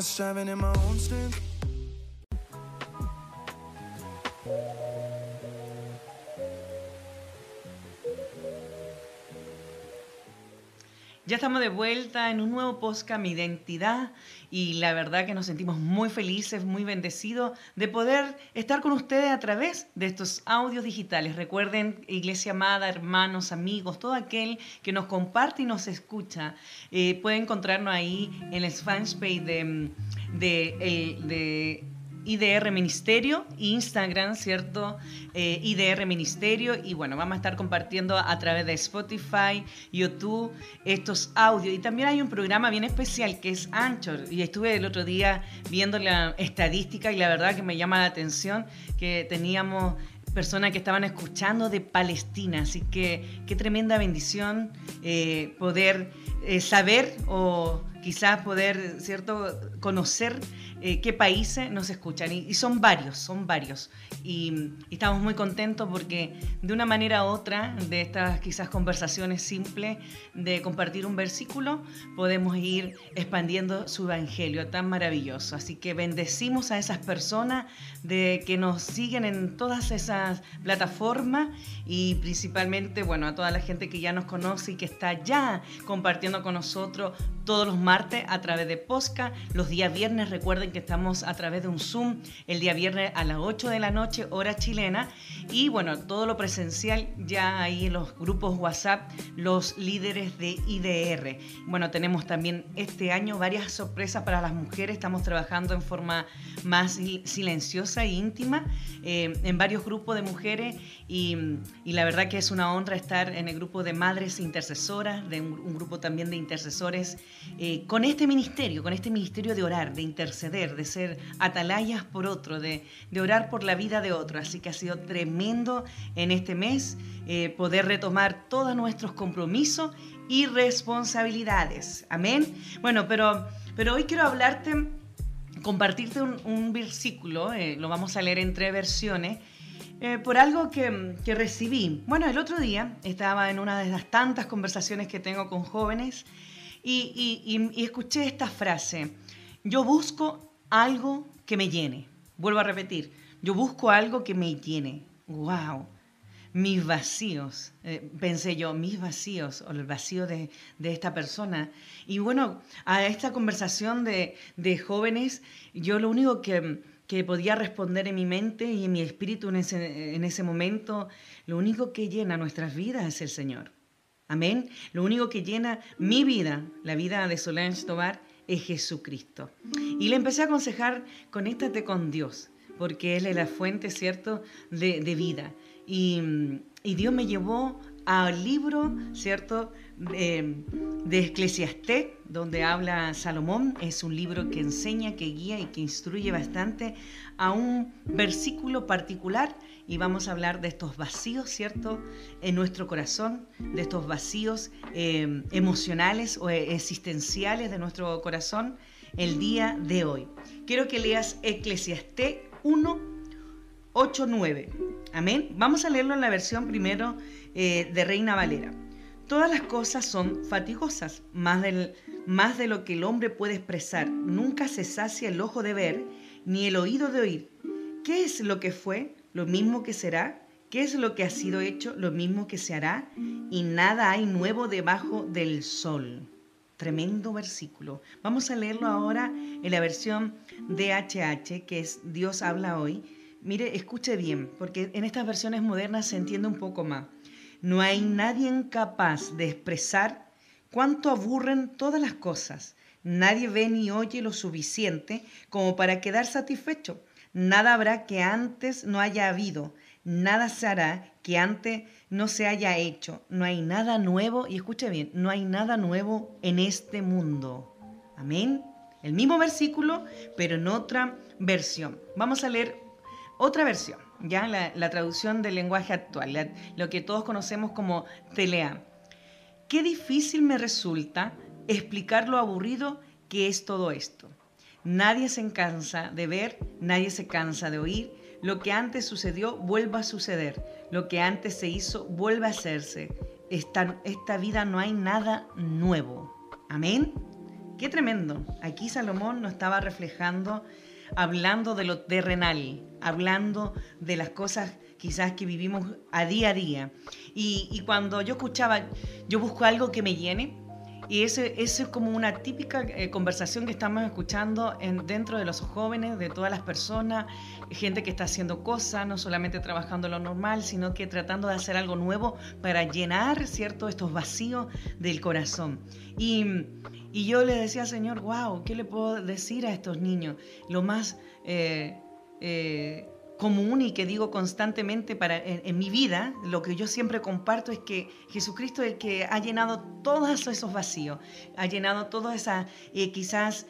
not striving in my own strength. Ya estamos de vuelta en un nuevo podcast, Mi Identidad, y la verdad que nos sentimos muy felices, muy bendecidos de poder estar con ustedes a través de estos audios digitales. Recuerden, Iglesia amada, hermanos, amigos, todo aquel que nos comparte y nos escucha, eh, puede encontrarnos ahí en el fanpage de, el- de IDR Ministerio, Instagram, ¿cierto? Eh, IDR Ministerio. Y bueno, vamos a estar compartiendo a través de Spotify, YouTube, estos audios. Y también hay un programa bien especial que es Anchor. Y estuve el otro día viendo la estadística y la verdad que me llama la atención que teníamos personas que estaban escuchando de Palestina. Así que qué tremenda bendición eh, poder eh, saber o quizás poder, ¿cierto?, conocer eh, qué países nos escuchan. Y, son varios, son varios. Y, y estamos muy contentos porque de una manera u otra, de estas quizás conversaciones simples, de compartir un versículo, podemos ir expandiendo su evangelio tan maravilloso. Así que bendecimos a esas personas de que nos siguen en todas esas plataformas y principalmente, bueno, a toda la gente que ya nos conoce y que está ya compartiendo con nosotros todos los martes a través de Posca. Los días viernes, recuerden que estamos a través de un Zoom el día viernes a las 8 de la noche, hora chilena. Y bueno, todo lo presencial ya ahí en los grupos WhatsApp, los líderes de IDR. Bueno, tenemos también este año varias sorpresas para las mujeres. Estamos trabajando en forma más sil- silenciosa e íntima eh, en varios grupos de mujeres y, y la verdad que es una honra estar en el grupo de madres intercesoras, de un, un grupo también de intercesores, eh, con este ministerio, con este ministerio de orar, de interceder, de ser atalayas por otro, de, de orar por la vida de otro. Así que ha sido tremendo en este mes eh, poder retomar todos nuestros compromisos y responsabilidades. Amén. Bueno, pero, pero hoy quiero hablarte compartirte un, un versículo, eh, lo vamos a leer en tres versiones, eh, por algo que, que recibí. Bueno, el otro día estaba en una de las tantas conversaciones que tengo con jóvenes y, escuché esta frase, yo busco algo que me llene. Vuelvo a repetir, yo busco algo que me llene. ¡Wow! mis vacíos, eh, pensé yo, mis vacíos o el vacío de, de esta persona. Y bueno, a esta conversación de, de jóvenes, yo lo único que, que podía responder en mi mente y en mi espíritu en ese, en ese momento, lo único que llena nuestras vidas es el Señor. Amén. Lo único que llena mi vida, la vida de Solange Tobar, es Jesucristo. Y le empecé a aconsejar, conéctate con Dios, porque Él es la fuente, ¿cierto?, de, vida. Y, y Dios me llevó al libro, ¿cierto?, de, de Eclesiastés, donde habla Salomón. Es un libro que enseña, que guía y que instruye bastante a un versículo particular. Y vamos a hablar de estos vacíos, ¿cierto?, en nuestro corazón, de estos vacíos eh, emocionales o existenciales de nuestro corazón el día de hoy. Quiero que leas Eclesiastés 1, 8, 9. Amén. Vamos a leerlo en la versión primero eh, de Reina Valera. Todas las cosas son fatigosas, más, del, más de lo que el hombre puede expresar. Nunca se sacia el ojo de ver, ni el oído de oír. ¿Qué es lo que fue? Lo mismo que será. ¿Qué es lo que ha sido hecho? Lo mismo que se hará. Y nada hay nuevo debajo del sol. Tremendo versículo. Vamos a leerlo ahora en la versión DHH, que es Dios habla hoy. Mire, escuche bien, porque en estas versiones modernas se entiende un poco más. No hay nadie capaz de expresar cuánto aburren todas las cosas. Nadie ve ni oye lo suficiente como para quedar satisfecho. Nada habrá que antes no haya habido. Nada se hará que antes no se haya hecho. No hay nada nuevo, y escuche bien, no hay nada nuevo en este mundo. Amén. El mismo versículo, pero en otra versión. Vamos a leer otra versión, ya la, traducción del lenguaje actual, lo que todos conocemos como telea. Qué difícil me resulta explicar lo aburrido que es todo esto. Nadie se cansa de ver, nadie se cansa de oír. Lo que antes sucedió vuelve a suceder. Lo que antes se hizo vuelve a hacerse. Esta, esta vida no hay nada nuevo. Amén. Qué tremendo. Aquí Salomón nos estaba reflejando, hablando de lo terrenal, hablando de las cosas quizás que vivimos a día a día. Y, cuando yo escuchaba, yo busco algo que me llene, y ese, es como una típica eh, conversación que estamos escuchando en, dentro de los jóvenes, de todas las personas, gente que está haciendo cosas, no solamente trabajando lo normal, sino que tratando de hacer algo nuevo para llenar, ¿cierto?, estos vacíos del corazón. Y, y yo le decía, Señor, wow, ¿qué le puedo decir a estos niños? Lo más... Eh, eh, común y que digo constantemente para, en, mi vida, lo que yo siempre comparto es que Jesucristo es el que ha llenado todos esos vacíos, ha llenado todas esas eh, quizás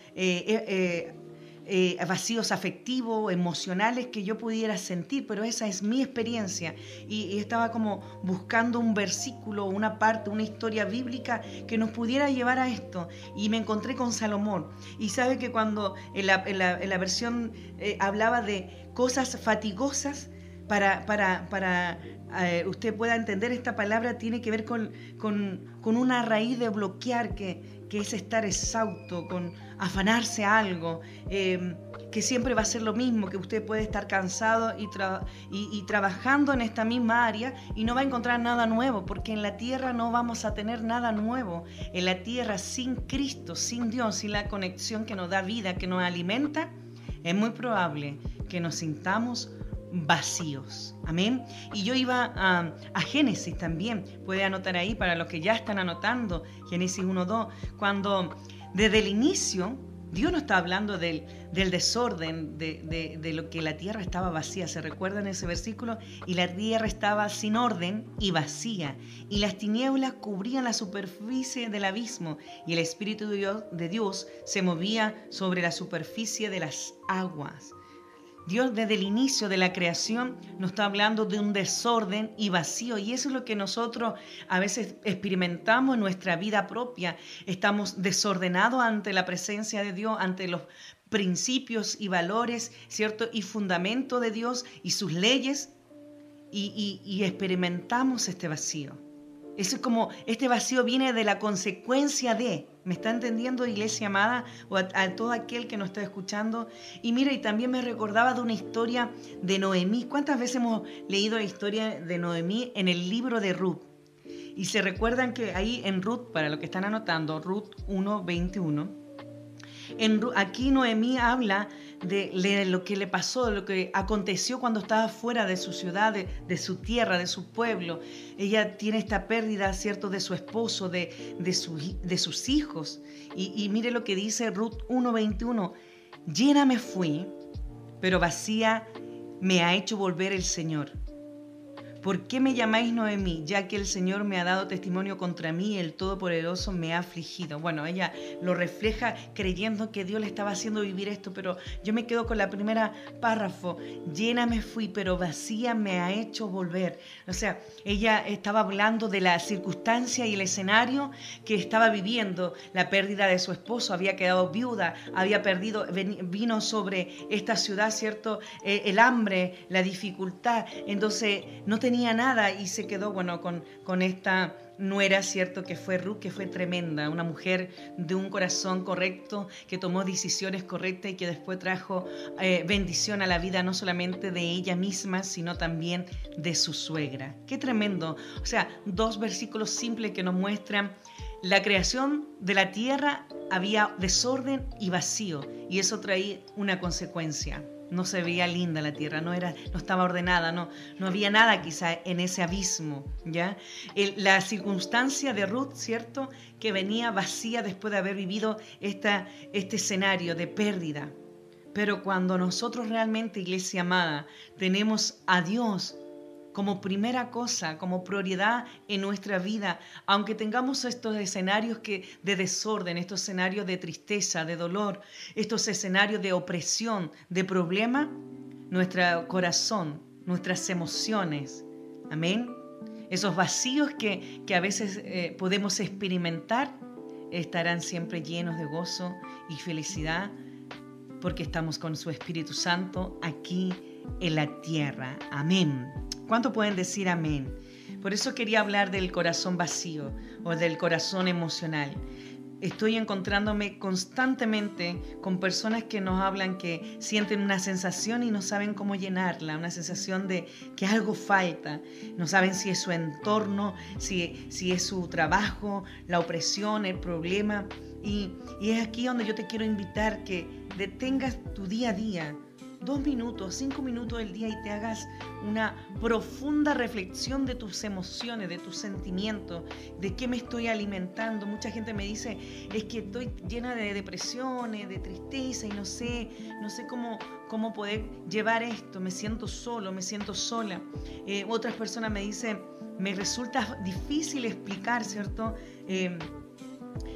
eh, eh, vacíos afectivos, emocionales que yo pudiera sentir, pero esa es mi experiencia. Y, estaba como buscando un versículo, una parte, una historia bíblica que nos pudiera llevar a esto. Y me encontré con Salomón. Y sabe que cuando en la, versión hablaba de cosas fatigosas, para, para, para eh, usted pueda entender esta palabra, tiene que ver con, con, con una raíz de bloquear, que, que, es estar exhausto, con afanarse algo, em, que siempre va a ser lo mismo, que usted puede estar cansado y, y, y, trabajando en esta misma área y no va a encontrar nada nuevo, porque en la tierra no vamos a tener nada nuevo. En la tierra sin Cristo, sin Dios, sin la conexión que nos da vida, que nos alimenta, es muy probable que nos sintamos vacíos. Amén. Y yo iba a, Génesis también. Puede anotar ahí para los que ya están anotando, Génesis 1.2, cuando desde el inicio Dios no está hablando del, del desorden, de, de, lo que la tierra estaba vacía. ¿Se recuerdan ese versículo? Y la tierra estaba sin orden y vacía. Y las tinieblas cubrían la superficie del abismo. Y el Espíritu de Dios, de Dios se movía sobre la superficie de las aguas. Dios desde el inicio de la creación nos está hablando de un desorden y vacío y eso es lo que nosotros a veces experimentamos en nuestra vida propia. Estamos desordenados ante la presencia de Dios, ante los principios y valores, ¿cierto? Y fundamento de Dios y sus leyes y, y experimentamos este vacío. Eso es como, este vacío viene de la consecuencia de, ¿me está entendiendo, iglesia amada? O a, todo aquel que nos está escuchando. Y mira, y también me recordaba de una historia de Noemí. ¿Cuántas veces hemos leído la historia de Noemí en el libro de Ruth? Y se recuerdan que ahí en Ruth, para lo que están anotando, Ruth 1.21, aquí Noemí habla de, lo que le pasó, de lo que aconteció cuando estaba fuera de su ciudad, de, su tierra, de su pueblo. Ella tiene esta pérdida, ¿cierto?, de su esposo, de, de, sus hijos. Y, y mire lo que dice Ruth 1.21. Llena me fui, pero vacía me ha hecho volver el Señor. ¿Por qué me llamáis Noemí? Ya que el Señor me ha dado testimonio contra mí, el Todopoderoso me ha afligido. Bueno, ella lo refleja creyendo que Dios le estaba haciendo vivir esto, pero yo me quedo con la primera párrafo. Llena me fui, pero vacía me ha hecho volver. O sea, ella estaba hablando de la circunstancia y el escenario que estaba viviendo. La pérdida de su esposo, había quedado viuda, había perdido, vino sobre esta ciudad, ¿cierto? Eh, el hambre, la dificultad. Entonces, no tenía tenía nada y se quedó, bueno, con, con esta nuera, ¿cierto? Que fue Ruth, que fue tremenda, una mujer de un corazón correcto, que tomó decisiones correctas y que después trajo eh, bendición a la vida no solamente de ella misma, sino también de su suegra. Qué tremendo. O sea, dos versículos simples que nos muestran la creación de la tierra había desorden y vacío, y eso traía una consecuencia no se veía linda la tierra, no, era, no estaba ordenada, no, no había nada quizá en ese abismo, ¿ya? la circunstancia de Ruth, ¿cierto? Que venía vacía después de haber vivido esta, este escenario de pérdida. Pero cuando nosotros realmente, iglesia amada, tenemos a Dios como primera cosa, como prioridad en nuestra vida, aunque tengamos estos escenarios que, de desorden, estos escenarios de tristeza, de dolor, estos escenarios de opresión, de problema, nuestro corazón, nuestras emociones, amén, esos vacíos que, que a veces eh, podemos experimentar, estarán siempre llenos de gozo y felicidad porque estamos con su Espíritu Santo aquí en la tierra. Amén. ¿Cuánto pueden decir amén? Por eso quería hablar del corazón vacío o del corazón emocional. estoy encontrándome constantemente con personas que nos hablan que sienten una sensación y no saben cómo llenarla, una sensación de que algo falta, no saben si es su entorno, si, si es su trabajo, la opresión, el problema. Y, y es aquí donde yo te quiero invitar que detengas tu día a día, dos minutos, cinco minutos del día y te hagas una profunda reflexión de tus emociones, de tus sentimientos, de qué me estoy alimentando. Mucha gente me dice, es que estoy llena de depresiones, de tristeza y no sé, no sé cómo, cómo poder llevar esto, me siento solo, me siento sola. Eh, otras personas me dicen, me resulta difícil explicar, ¿cierto? Eh,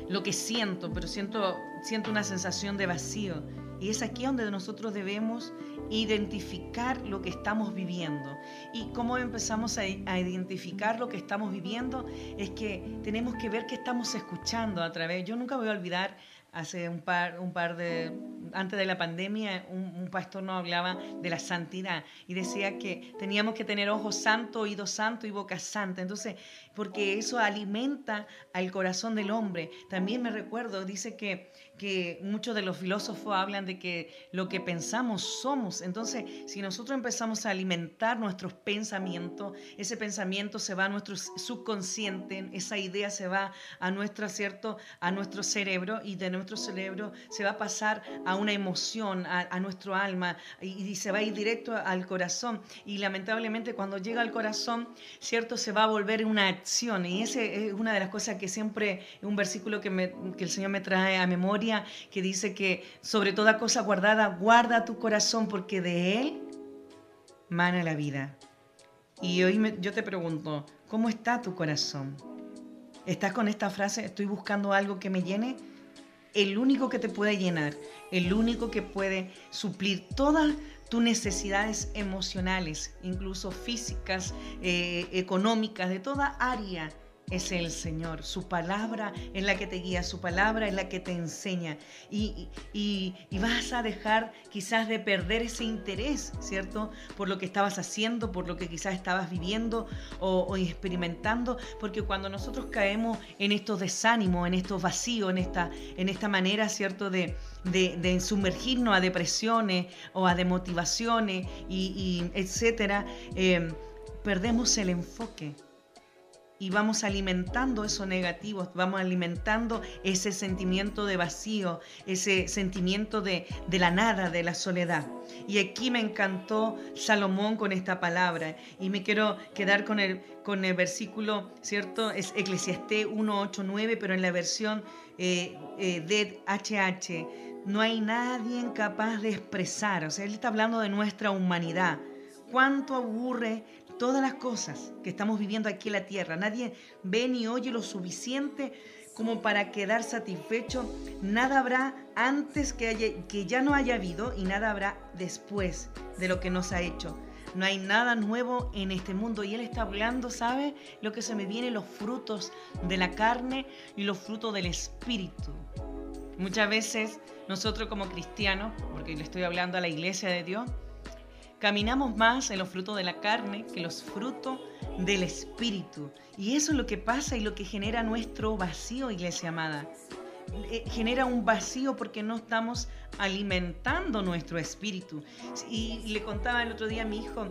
lo que siento, pero siento, siento una sensación de vacío. Y es aquí donde nosotros debemos identificar lo que estamos viviendo. ¿Y cómo empezamos a, identificar lo que estamos viviendo? Es que tenemos que ver qué estamos escuchando a través. Yo nunca voy a olvidar hace un par, un par de, antes de la pandemia, un, pastor nos hablaba de la santidad y decía que teníamos que tener ojos santos, oídos santos y boca santa. Entonces, porque eso alimenta al corazón del hombre. También me recuerdo, dice que, que muchos de los filósofos hablan de que lo que pensamos somos. Entonces, si nosotros empezamos a alimentar nuestros pensamientos, ese pensamiento se va a nuestro subconsciente, esa idea se va a nuestro, ¿cierto? a nuestro cerebro y de nuestro cerebro se va a pasar a una emoción, a, nuestro alma y, se va a ir directo al corazón. Y lamentablemente cuando llega al corazón, ¿cierto? Se va a volver una acción. Y ese es una de las cosas que siempre, un versículo que, me, que el Señor me trae a memoria, que dice que sobre toda cosa guardada, guarda tu corazón porque de él mana la vida. Y hoy yo te pregunto, ¿cómo está tu corazón? ¿Estás con esta frase, estoy buscando algo que me llene? el único que te puede llenar, el único que puede suplir todas tus necesidades emocionales, incluso físicas, eh, económicas, de toda área es el Señor. Su palabra es la que te guía, su palabra es la que te enseña. Y, vas a dejar quizás de perder ese interés, ¿cierto? Por lo que estabas haciendo, por lo que quizás estabas viviendo o, experimentando. Porque cuando nosotros caemos en estos desánimos, en estos vacíos, en esta, en esta manera, ¿cierto? De, de, sumergirnos a depresiones o a demotivaciones y, etcétera, eh, perdemos el enfoque y vamos alimentando eso negativo, vamos alimentando ese sentimiento de vacío, ese sentimiento de, la nada, de la soledad. Y aquí me encantó Salomón con esta palabra y me quiero quedar con el, con el versículo, ¿cierto? Es Eclesiastés 1.8.9, pero en la versión eh, eh, de HH no hay nadie capaz de expresar, o sea, él está hablando de nuestra humanidad. Cuánto aburre todas las cosas que estamos viviendo aquí en la tierra. Nadie ve ni oye lo suficiente como para quedar satisfecho. Nada habrá antes que, haya, que ya no haya habido y nada habrá después de lo que nos ha hecho. No hay nada nuevo en este mundo. Y Él está hablando, ¿sabe? Lo que se me viene, los frutos de la carne y los frutos del espíritu. Muchas veces nosotros como cristianos, porque le estoy hablando a la iglesia de Dios, Caminamos más en los frutos de la carne que los frutos del Espíritu. Y eso es lo que pasa y lo que genera nuestro vacío, iglesia amada. Eh, genera un vacío porque no estamos alimentando nuestro espíritu. Y le contaba el otro día a mi hijo,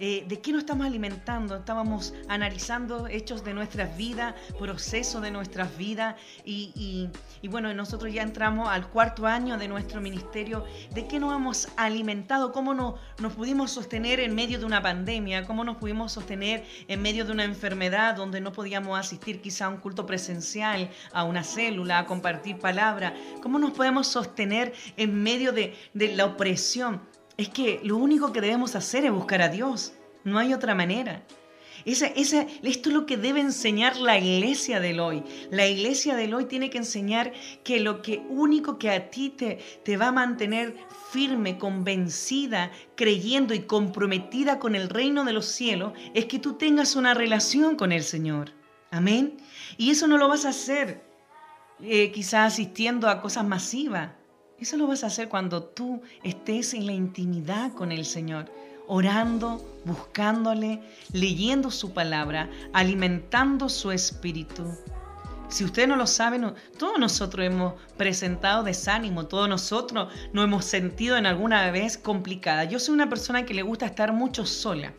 eh, de qué nos estamos alimentando. Estábamos analizando hechos de nuestras vidas, procesos de nuestras vidas y, bueno, nosotros ya entramos al cuarto año de nuestro ministerio. ¿De qué nos hemos alimentado? ¿Cómo no, nos pudimos sostener en medio de una pandemia? ¿Cómo nos pudimos sostener en medio de una enfermedad donde no podíamos asistir quizá a un culto presencial, a una célula, a compartir palabra? ¿Cómo nos podemos sostener en medio de la opresión? Es que lo único que debemos hacer es buscar a Dios. No hay otra manera. Esa, esa, esto es lo que debe enseñar la iglesia del hoy. La iglesia del hoy tiene que enseñar que lo único que a ti te, te va a mantener firme, convencida, creyendo y comprometida con el reino de los cielos es que tú tengas una relación con el Señor. Amén. Y eso no lo vas a hacer eh, quizás asistiendo a cosas masivas. Eso lo vas a hacer cuando tú estés en la intimidad con el Señor, orando, buscándole, leyendo su palabra, alimentando su espíritu. Si ustedes no lo saben, todos nosotros hemos presentado desánimo, todos nosotros nos hemos sentido en alguna vez complicada. Yo soy una persona que le gusta estar mucho sola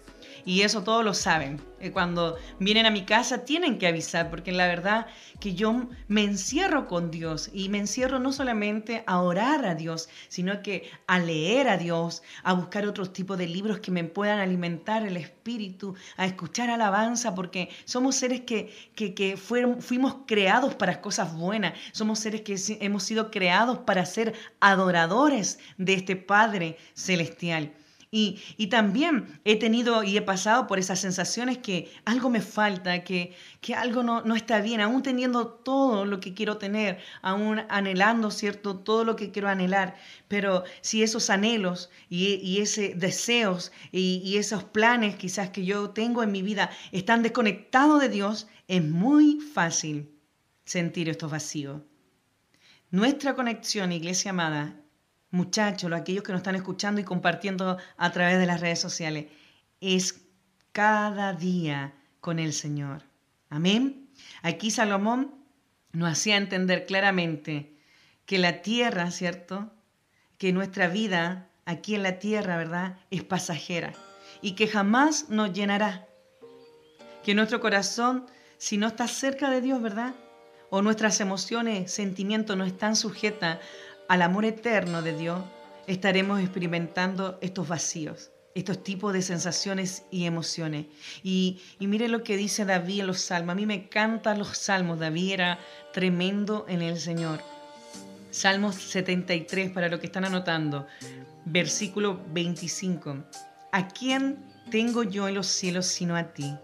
y eso todos lo saben. Eh, cuando vienen a mi casa tienen que avisar porque la verdad que yo me encierro con Dios y me encierro no solamente a orar a Dios, sino que a leer a Dios, a buscar otros tipos de libros que me puedan alimentar el espíritu, a escuchar alabanza, porque somos seres que, que, fueron, fuimos creados para cosas buenas, somos seres que hemos sido creados para ser adoradores de este Padre celestial. Y, también he tenido y he pasado por esas sensaciones que algo me falta, que, que algo no, no, está bien, aún teniendo todo lo que quiero tener, aún anhelando, ¿cierto? Todo lo que quiero anhelar. Pero si esos anhelos y, y esos deseos y, y esos planes quizás que yo tengo en mi vida están desconectados de Dios, es muy fácil sentir estos vacíos. Nuestra conexión, iglesia amada, muchachos, aquellos que nos están escuchando y compartiendo a través de las redes sociales, es cada día con el Señor. Amén. Aquí Salomón nos hacía entender claramente que la tierra, ¿cierto? Que nuestra vida aquí en la tierra, ¿verdad? Es pasajera y que jamás nos llenará. Que nuestro corazón, si no está cerca de Dios, ¿verdad? O nuestras emociones, sentimientos no están sujetas al amor eterno de Dios, estaremos experimentando estos vacíos, estos tipos de sensaciones y emociones. Y, mire lo que dice David en los salmos. A mí me encantan los salmos. David era tremendo en el Señor. Salmos 73, para lo que están anotando. Versículo 25. ¿A quién tengo yo en los cielos sino a ti?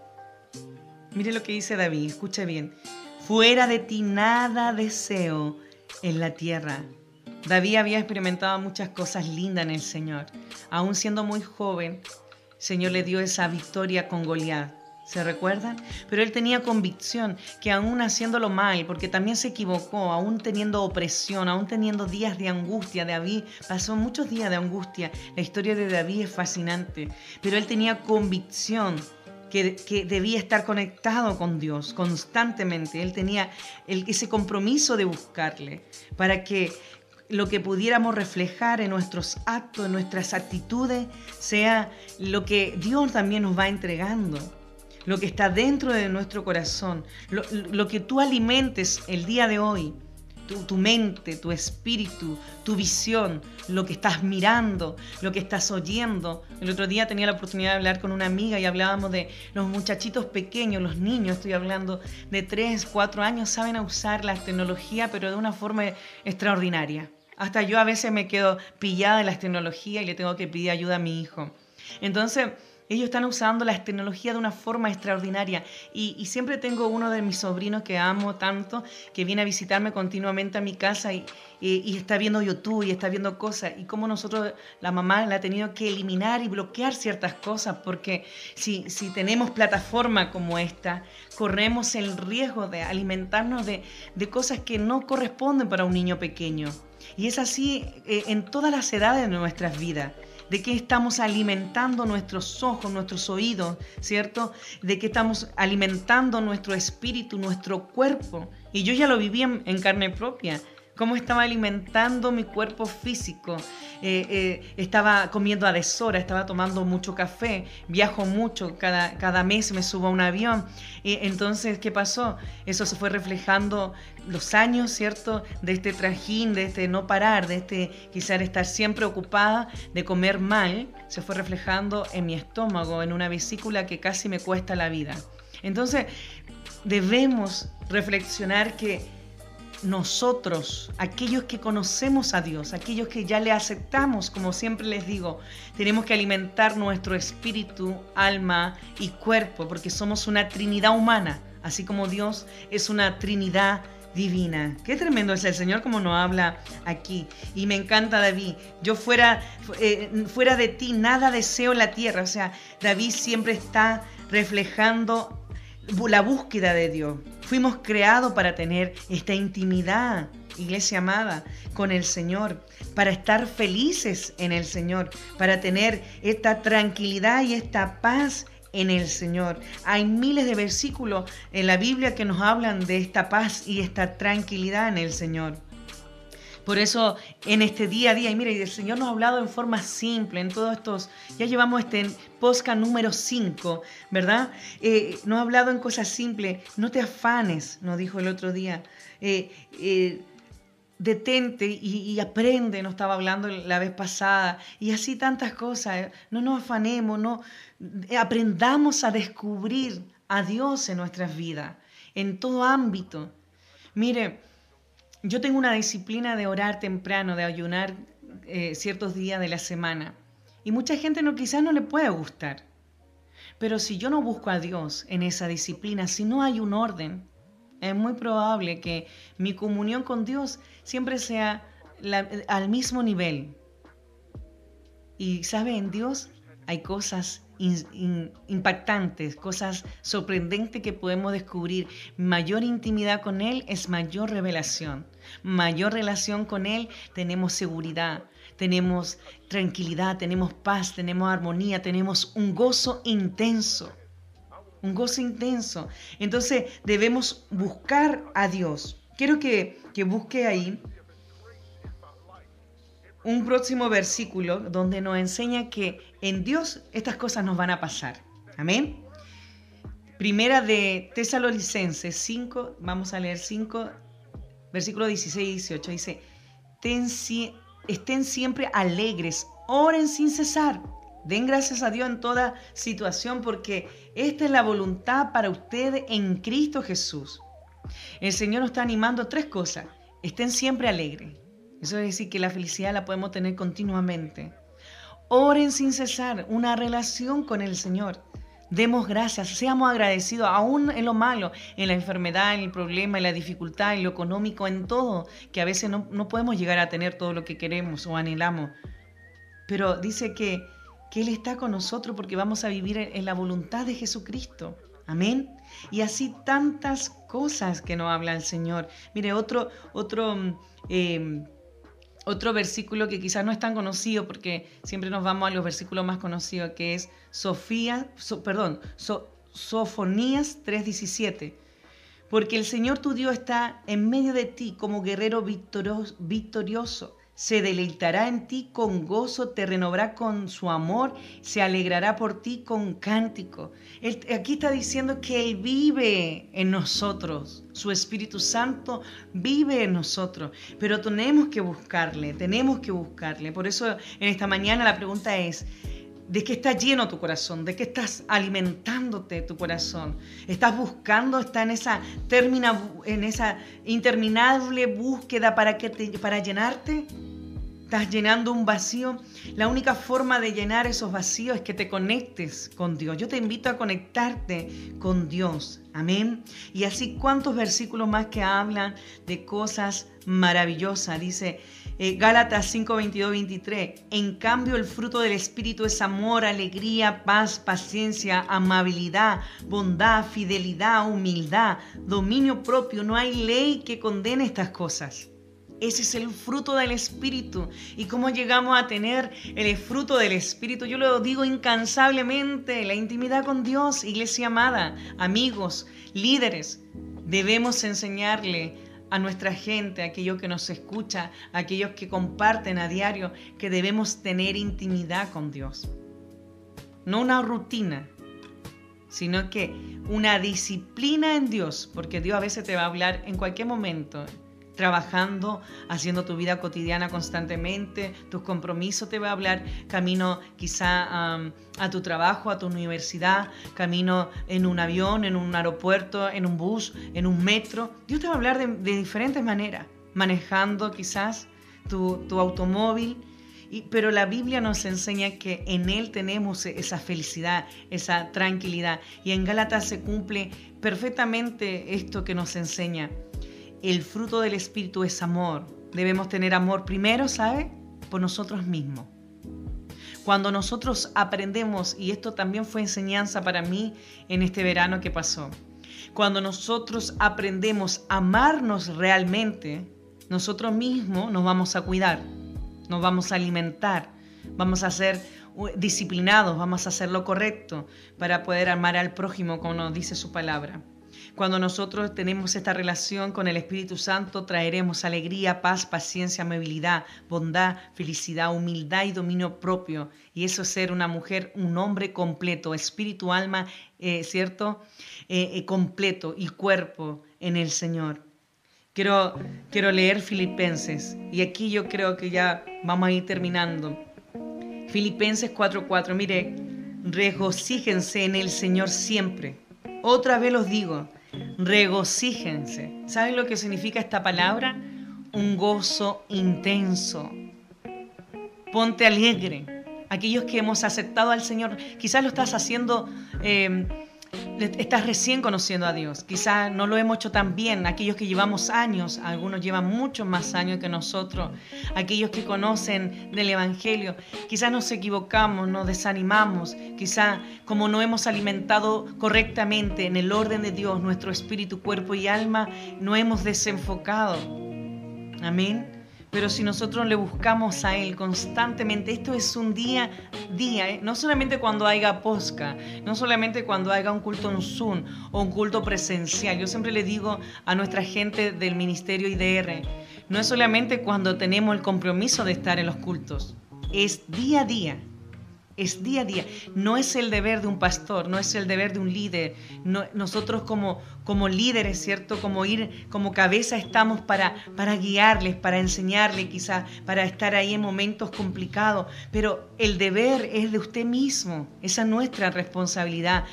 Mire lo que dice David, escucha bien. Fuera de ti nada deseo en la tierra. David había experimentado muchas cosas lindas en el Señor. Aún siendo muy joven, el Señor le dio esa victoria con Goliat. ¿Se recuerdan? Pero él tenía convicción que aún haciéndolo mal, porque también se equivocó, aún teniendo opresión, aún teniendo días de angustia, David pasó muchos días de angustia. La historia de David es fascinante, pero él tenía convicción que, debía estar conectado con Dios constantemente. Él tenía ese compromiso de buscarle para que lo que pudiéramos reflejar en nuestros actos, en nuestras actitudes, sea lo que Dios también nos va entregando, lo que está dentro de nuestro corazón, lo, que tú alimentes el día de hoy, tu, mente, tu espíritu, tu visión, lo que estás mirando, lo que estás oyendo. El otro día tenía la oportunidad de hablar con una amiga y hablábamos de los muchachitos pequeños, los niños, estoy hablando de 3, 4 años, saben usar la tecnología, pero de una forma extraordinaria. Hasta yo a veces me quedo pillada en las tecnologías y le tengo que pedir ayuda a mi hijo. Entonces, ellos están usando las tecnologías de una forma extraordinaria y, siempre tengo uno de mis sobrinos que amo tanto, que viene a visitarme continuamente a mi casa y, está viendo YouTube y está viendo cosas y como nosotros, la mamá, la ha tenido que eliminar y bloquear ciertas cosas porque si, si tenemos plataforma como esta, corremos el riesgo de alimentarnos de cosas que no corresponden para un niño pequeño. Y es así eh, en todas las edades de nuestras vidas. De qué estamos alimentando nuestros ojos, nuestros oídos, ¿cierto? De qué estamos alimentando nuestro espíritu, nuestro cuerpo. Y yo ya lo viví en carne propia cómo estaba alimentando mi cuerpo físico. Eh, eh, estaba comiendo a deshora, estaba tomando mucho café, viajo mucho, cada, cada mes me subo a un avión. entonces, ¿qué pasó? Eso se fue reflejando los años, ¿cierto? De este trajín, de este no parar, de este quizás estar siempre ocupada, de comer mal, se fue reflejando en mi estómago, en una vesícula que casi me cuesta la vida. Entonces, debemos reflexionar que nosotros, aquellos que conocemos a Dios, aquellos que ya le aceptamos, como siempre les digo, tenemos que alimentar nuestro espíritu, alma y cuerpo, porque somos una trinidad humana, así como Dios es una trinidad divina. Qué tremendo es el Señor como nos habla aquí. Y me encanta David. Yo fuera, eh, fuera de ti nada deseo en la tierra. O sea, David siempre está reflejando la búsqueda de Dios. Fuimos creados para tener esta intimidad, iglesia amada, con el Señor, para estar felices en el Señor, para tener esta tranquilidad y esta paz en el Señor. Hay miles de versículos en la Biblia que nos hablan de esta paz y esta tranquilidad en el Señor. Por eso en este día a día, y mire, el Señor nos ha hablado en forma simple, en todos estos, ya llevamos este posca número 5, ¿verdad? Eh, nos ha hablado en cosas simples, no te afanes, nos dijo el otro día. Eh, eh, detente y, aprende, nos estaba hablando la vez pasada, y así tantas cosas. No nos afanemos, no aprendamos a descubrir a Dios en nuestras vidas, en todo ámbito. Mire, yo tengo una disciplina de orar temprano, de ayunar eh, ciertos días de la semana. Y mucha gente no, quizás no le puede gustar. Pero si yo no busco a Dios en esa disciplina, si no hay un orden, es muy probable que mi comunión con Dios siempre sea al mismo nivel. Y sabe, en Dios hay cosas impactantes, cosas sorprendentes que podemos descubrir. Mayor intimidad con Él es mayor revelación. Mayor relación con Él tenemos seguridad, tenemos tranquilidad, tenemos paz, tenemos armonía, tenemos un gozo intenso. Un gozo intenso. Entonces debemos buscar a Dios. Quiero que, que busque ahí un próximo versículo donde nos enseña que en Dios estas cosas nos van a pasar. Amén. Primera de Tesalonicenses 5, vamos a leer 5, versículo 16 y 18. Dice, estén siempre alegres, oren sin cesar. Den gracias a Dios en toda situación porque esta es la voluntad para ustedes en Cristo Jesús. El Señor nos está animando a tres cosas. Estén siempre alegres. Eso es decir, que la felicidad la podemos tener continuamente. Oren sin cesar, una relación con el Señor. Demos gracias, seamos agradecidos, aún en lo malo, en la enfermedad, en el problema, en la dificultad, en lo económico, en todo, que a veces no, no podemos llegar a tener todo lo que queremos o anhelamos. Pero dice que, que Él está con nosotros porque vamos a vivir en, la voluntad de Jesucristo. Amén. Y así tantas cosas que nos habla el Señor. Mire, otro, otro mm, eh, otro versículo que quizás no es tan conocido, porque siempre nos vamos a los versículos más conocidos, que es Sofía, perdón, Sofonías 3:17. Porque el Señor tu Dios está en medio de ti como guerrero victorioso se deleitará en ti con gozo, te renovará con su amor, se alegrará por ti con cántico. aquí está diciendo que Él vive en nosotros, su Espíritu Santo vive en nosotros, pero tenemos que buscarle, tenemos que buscarle. Por eso en esta mañana la pregunta es, ¿De qué está lleno tu corazón? ¿De qué estás alimentándote tu corazón? ¿Estás buscando, está en esa, termina, en esa interminable búsqueda para, que para llenarte? ¿Estás llenando un vacío? La única forma de llenar esos vacíos es que te conectes con Dios. Yo te invito a conectarte con Dios. Amén. Y así cuántos versículos más que hablan de cosas maravillosas. Dice, eh, Gálatas 5, 22, 23. En cambio, el fruto del Espíritu es amor, alegría, paz, paciencia, amabilidad, bondad, fidelidad, humildad, dominio propio. No hay ley que condene estas cosas. Ese es el fruto del Espíritu. ¿Y cómo llegamos a tener el fruto del Espíritu? Yo lo digo incansablemente, la intimidad con Dios, iglesia amada, amigos, líderes. Debemos enseñarle a nuestra gente, a aquellos que nos escucha, a aquellos que comparten a diario, que debemos tener intimidad con Dios. No una rutina, sino que una disciplina en Dios, porque Dios a veces te va a hablar en cualquier momento, trabajando, haciendo tu vida cotidiana constantemente, tus compromisos te va a hablar, camino quizá a tu trabajo, a tu universidad, camino en un avión, en un aeropuerto, en un bus, en un metro. Dios te va a hablar de, diferentes maneras, manejando quizás tu, automóvil. Pero la Biblia nos enseña que en Él tenemos esa felicidad, esa tranquilidad. Y en Gálatas se cumple perfectamente esto que nos enseña el fruto del Espíritu es amor. Debemos tener amor primero, ¿sabe? Por nosotros mismos. Cuando nosotros aprendemos, y esto también fue enseñanza para mí en este verano que pasó, cuando nosotros aprendemos a amarnos realmente, nosotros mismos nos vamos a cuidar, nos vamos a alimentar, vamos a ser disciplinados, vamos a hacer lo correcto para poder amar al prójimo como nos dice su palabra. Cuando nosotros tenemos esta relación con el Espíritu Santo, traeremos alegría, paz, paciencia, amabilidad, bondad, felicidad, humildad y dominio propio. Y eso es ser una mujer, un hombre completo, espíritu, alma, eh, ¿cierto? Eh, eh, completo y cuerpo en el Señor. Quiero, quiero leer Filipenses y aquí yo creo que ya vamos a ir terminando. Filipenses 4:4, mire, regocíjense en el Señor siempre. Otra vez los digo, regocíjense. ¿Saben lo que significa esta palabra? Un gozo intenso. Ponte alegre. Aquellos que hemos aceptado al Señor, quizás lo estás haciendo eh, estás recién conociendo a Dios. Quizás no lo hemos hecho tan bien. Aquellos que llevamos años, algunos llevan muchos más años que nosotros. Aquellos que conocen del Evangelio, quizás nos equivocamos, nos desanimamos. Quizás como no hemos alimentado correctamente en el orden de Dios nuestro espíritu, cuerpo y alma, no hemos desenfocado. Amén. Pero si nosotros le buscamos a Él constantemente, esto es un día, día, ¿eh? no solamente cuando haya posca, no solamente cuando haya un culto en Zoom o un culto presencial. Yo siempre le digo a nuestra gente del Ministerio IDR, no es solamente cuando tenemos el compromiso de estar en los cultos, es día a día es día a día. No es el deber de un pastor, no es el deber de un líder. nosotros como, como líderes, ¿cierto? Como ir, como cabeza estamos para, para guiarles, para enseñarles, quizás para estar ahí en momentos complicados. Pero el deber es de usted mismo, esa es nuestra responsabilidad.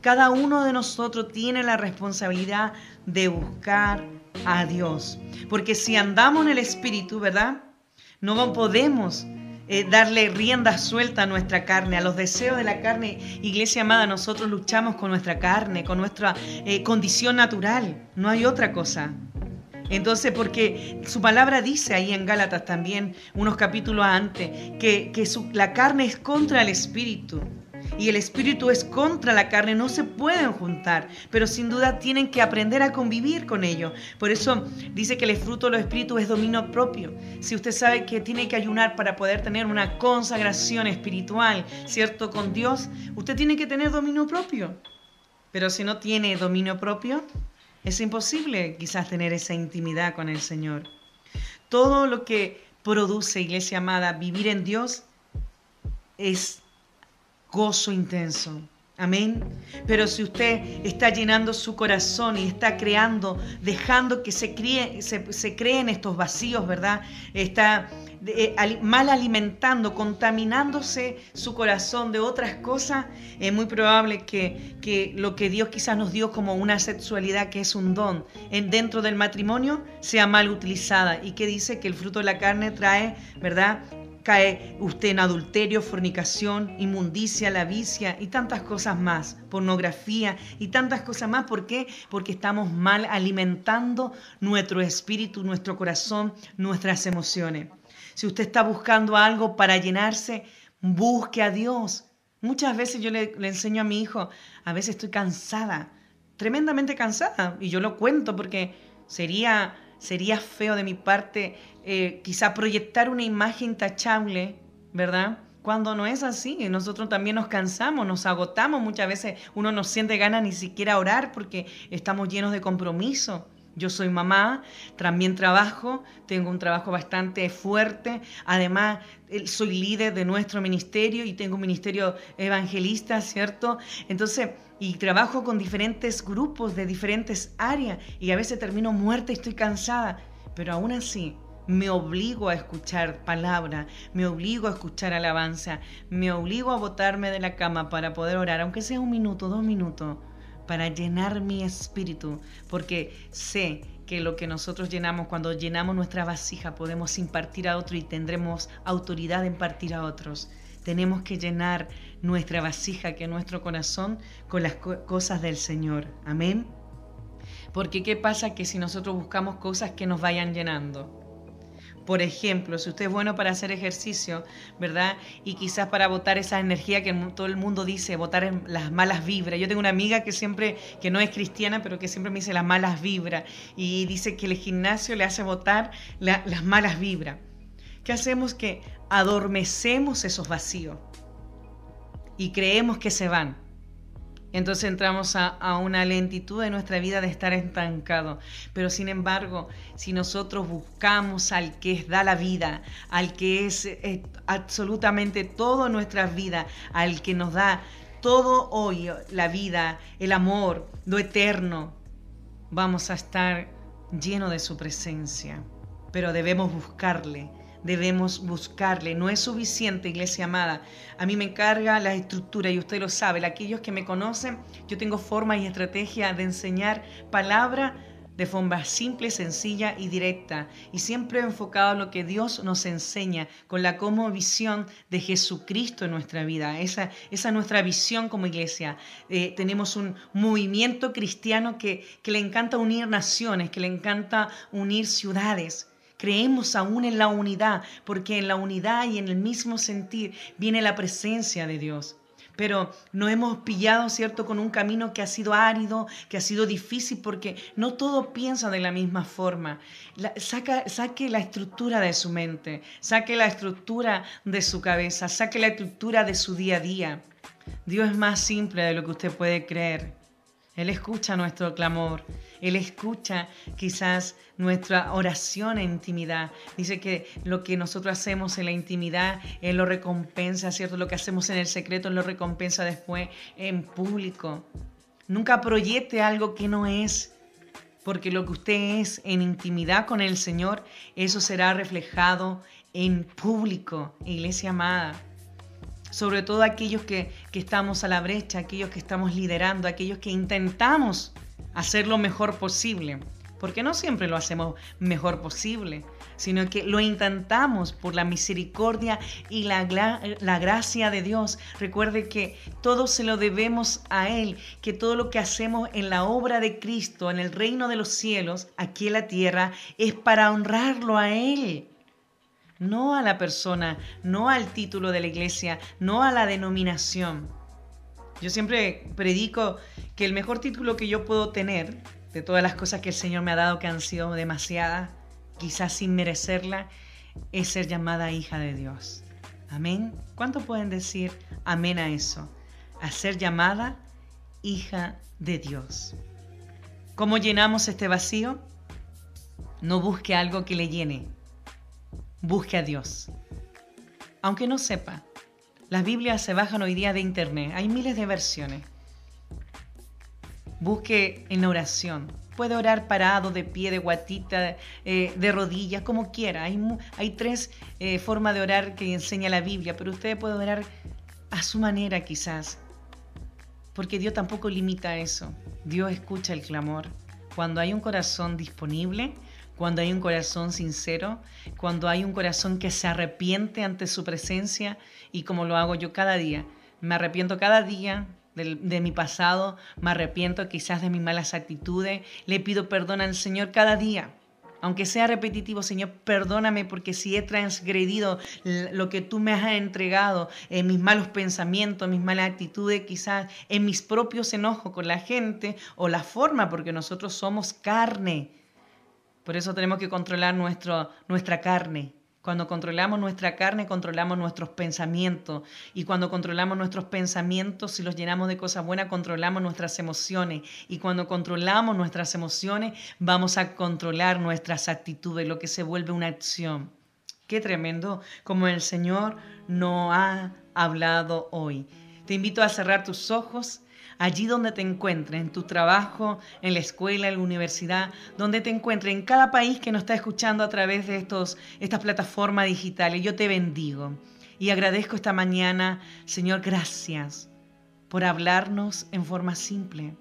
Cada uno de nosotros tiene la responsabilidad de buscar a Dios. Porque si andamos en el Espíritu, ¿verdad? No podemos eh, darle rienda suelta a nuestra carne, a los deseos de la carne. Iglesia amada, nosotros luchamos con nuestra carne, con nuestra eh, condición natural, no hay otra cosa. Entonces, porque su palabra dice ahí en Gálatas también, unos capítulos antes, que, la carne es contra el espíritu y el espíritu es contra la carne, no se pueden juntar, pero sin duda tienen que aprender a convivir con ello. Por eso dice que el fruto de los espíritus es dominio propio. Si usted sabe que tiene que ayunar para poder tener una consagración espiritual, ¿cierto? Con Dios, usted tiene que tener dominio propio. Pero si no tiene dominio propio, es imposible quizás tener esa intimidad con el Señor. Todo lo que produce, iglesia amada, vivir en Dios es gozo intenso. Amén. Pero si usted está llenando su corazón y está creando, dejando que se, críe, se, creen estos vacíos, ¿verdad? Está eh, mal alimentando, contaminándose su corazón de otras cosas, es muy probable que, que, lo que Dios quizás nos dio como una sexualidad que es un don en, dentro del matrimonio sea mal utilizada y que dice que el fruto de la carne trae, ¿verdad? Cae usted en adulterio, fornicación, inmundicia, lavicia y tantas cosas más, pornografía y tantas cosas más. ¿Por qué? Porque estamos mal alimentando nuestro espíritu, nuestro corazón, nuestras emociones. Si usted está buscando algo para llenarse, busque a Dios. Muchas veces yo le, enseño a mi hijo, a veces estoy cansada, tremendamente cansada, y yo lo cuento porque sería sería feo de mi parte eh, quizá proyectar una imagen tachable, ¿verdad? Cuando no es así, nosotros también nos cansamos, nos agotamos, muchas veces uno no siente ganas ni siquiera orar porque estamos llenos de compromiso. Yo soy mamá, también trabajo, tengo un trabajo bastante fuerte, además soy líder de nuestro ministerio y tengo un ministerio evangelista, ¿cierto? Entonces, y trabajo con diferentes grupos de diferentes áreas y a veces termino muerta y estoy cansada, pero aún así me obligo a escuchar palabra, me obligo a escuchar alabanza, me obligo a botarme de la cama para poder orar, aunque sea un minuto, dos minutos para llenar mi espíritu, porque sé que lo que nosotros llenamos, cuando llenamos nuestra vasija, podemos impartir a otro y tendremos autoridad de impartir a otros. Tenemos que llenar nuestra vasija, que es nuestro corazón, con las cosas del Señor. Amén. Porque ¿qué pasa? Que si nosotros buscamos cosas que nos vayan llenando, por ejemplo, si usted es bueno para hacer ejercicio, ¿verdad? Y quizás para botar esa energía que todo el mundo dice, botar las malas vibras. Yo tengo una amiga que siempre, que no es cristiana, pero que siempre me dice las malas vibras. Y dice que el gimnasio le hace botar las malas vibras. ¿Qué hacemos? Que adormecemos esos vacíos. Y creemos que se van. Entonces entramos a, una lentitud de nuestra vida de estar estancado. Pero sin embargo, si nosotros buscamos al que da la vida, al que es eh, absolutamente todo nuestra vida, al que nos da todo hoy, la vida, el amor, lo eterno, vamos a estar llenos de su presencia. Pero debemos buscarle, debemos buscarle. No es suficiente, iglesia amada. A mí me encarga la estructura y usted lo sabe. Aquellos que me conocen, yo tengo forma y estrategia de enseñar palabra de forma simple, sencilla y directa, y siempre enfocado en lo que Dios nos enseña, con la como visión de Jesucristo en nuestra vida. Esa, esa es nuestra visión como iglesia. Eh, tenemos un movimiento cristiano que, que le encanta unir naciones, que le encanta unir ciudades. Creemos aún en la unidad, porque en la unidad y en el mismo sentir viene la presencia de Dios pero no hemos pillado, ¿cierto?, con un camino que ha sido árido, que ha sido difícil, porque no todo piensa de la misma forma. saque la estructura de su mente, saque la estructura de su cabeza, saque la estructura de su día a día. Dios es más simple de lo que usted puede creer. Él escucha nuestro clamor. Él escucha quizás nuestra oración en intimidad. Dice que lo que nosotros hacemos en la intimidad, Él lo recompensa, ¿cierto? Lo que hacemos en el secreto, Él lo recompensa después en público. Nunca proyecte algo que no es, porque lo que usted es en intimidad con el Señor, eso será reflejado en público, iglesia amada sobre todo aquellos que, estamos a la brecha, aquellos que estamos liderando, aquellos que intentamos hacer lo mejor posible, porque no siempre lo hacemos mejor posible, sino que lo intentamos por la misericordia y la, la, gracia de Dios. Recuerde que todo se lo debemos a Él, que todo lo que hacemos en la obra de Cristo, en el reino de los cielos, aquí en la tierra, es para honrarlo a Él no a la persona, no al título de la iglesia, no a la denominación. Yo siempre predico que el mejor título que yo puedo tener, de todas las cosas que el Señor me ha dado, que han sido demasiadas, quizás sin merecerla, es ser llamada hija de Dios. Amén. ¿Cuánto pueden decir amén a eso? A ser llamada hija de Dios. ¿Cómo llenamos este vacío? No busque algo que le llene, busque a Dios. Aunque no sepa, las Biblias se bajan hoy día de internet, hay miles de versiones. Busque en oración. Puede orar parado, de pie, de guatita, eh, de rodillas, como quiera. Hay, hay tres eh, formas de orar que enseña la Biblia, pero usted puede orar a su manera quizás. Porque Dios tampoco limita eso. Dios escucha el clamor. Cuando hay un corazón disponible, cuando hay un corazón sincero, cuando hay un corazón que se arrepiente ante su presencia y como lo hago yo cada día. Me arrepiento cada día de, mi pasado, me arrepiento quizás de mis malas actitudes, le pido perdón al Señor cada día. Aunque sea repetitivo, Señor, perdóname porque si he transgredido lo que tú me has entregado, en mis malos pensamientos, mis malas actitudes, quizás en mis propios enojos con la gente o la forma, porque nosotros somos carne por eso tenemos que controlar nuestra carne. Cuando controlamos nuestra carne, controlamos nuestros pensamientos. Y cuando controlamos nuestros pensamientos, si los llenamos de cosas buenas, controlamos nuestras emociones. Y cuando controlamos nuestras emociones, vamos a controlar nuestras actitudes, lo que se vuelve una acción. Qué tremendo como el Señor no ha hablado hoy. Te invito a cerrar tus ojos allí donde te encuentres, en tu trabajo, en la escuela, en la universidad, donde te encuentres, en cada país que nos está escuchando a través de estos, estas plataformas digitales. Yo te bendigo y agradezco esta mañana, Señor, gracias por hablarnos en forma simple,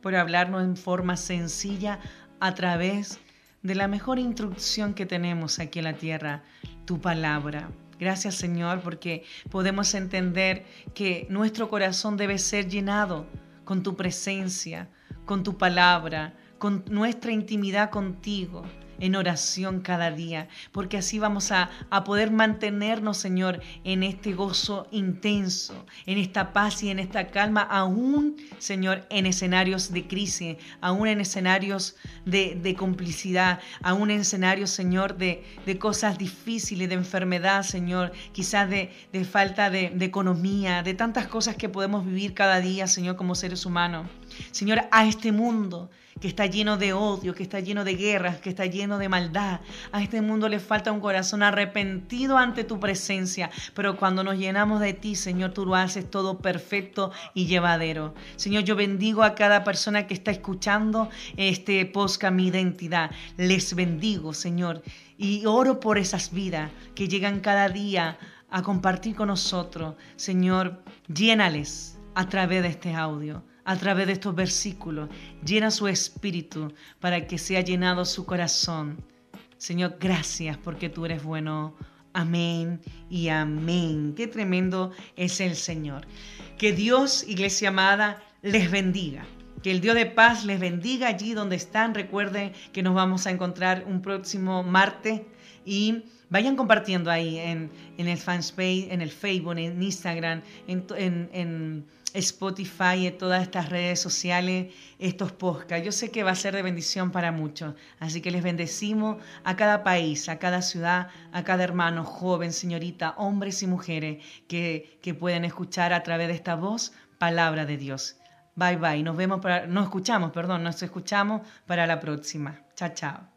por hablarnos en forma sencilla a través de la mejor instrucción que tenemos aquí en la tierra, tu palabra. Gracias Señor porque podemos entender que nuestro corazón debe ser llenado con tu presencia, con tu palabra, con nuestra intimidad contigo. En oración cada día, porque así vamos a, a poder mantenernos, Señor, en este gozo intenso, en esta paz y en esta calma, aún, Señor, en escenarios de crisis, aún en escenarios de, de complicidad, aún en escenarios, Señor, de, de, cosas difíciles, de enfermedad, Señor, quizás de, de falta de, de economía, de tantas cosas que podemos vivir cada día, Señor, como seres humanos. Señor, a este mundo que está lleno de odio, que está lleno de guerras, que está lleno de maldad. A este mundo le falta un corazón arrepentido ante tu presencia, pero cuando nos llenamos de ti, Señor, tú lo haces todo perfecto y llevadero. Señor, yo bendigo a cada persona que está escuchando este posca mi identidad. Les bendigo, Señor, y oro por esas vidas que llegan cada día a compartir con nosotros. Señor, llénales a través de este audio a través de estos versículos. Llena su espíritu para que sea llenado su corazón. Señor, gracias porque tú eres bueno. Amén y amén. Qué tremendo es el Señor. Que Dios, iglesia amada, les bendiga. Que el Dios de paz les bendiga allí donde están. Recuerden que nos vamos a encontrar un próximo martes y vayan compartiendo ahí en, el fanspace, en el Facebook, en Instagram, en, en Spotify, en todas estas redes sociales, estos podcasts. Yo sé que va a ser de bendición para muchos. Así que les bendecimos a cada país, a cada ciudad, a cada hermano, joven, señorita, hombres y mujeres que, que pueden escuchar a través de esta voz palabra de Dios. Bye bye. Nos vemos para, nos escuchamos, perdón, nos escuchamos para la próxima. Chao, chao.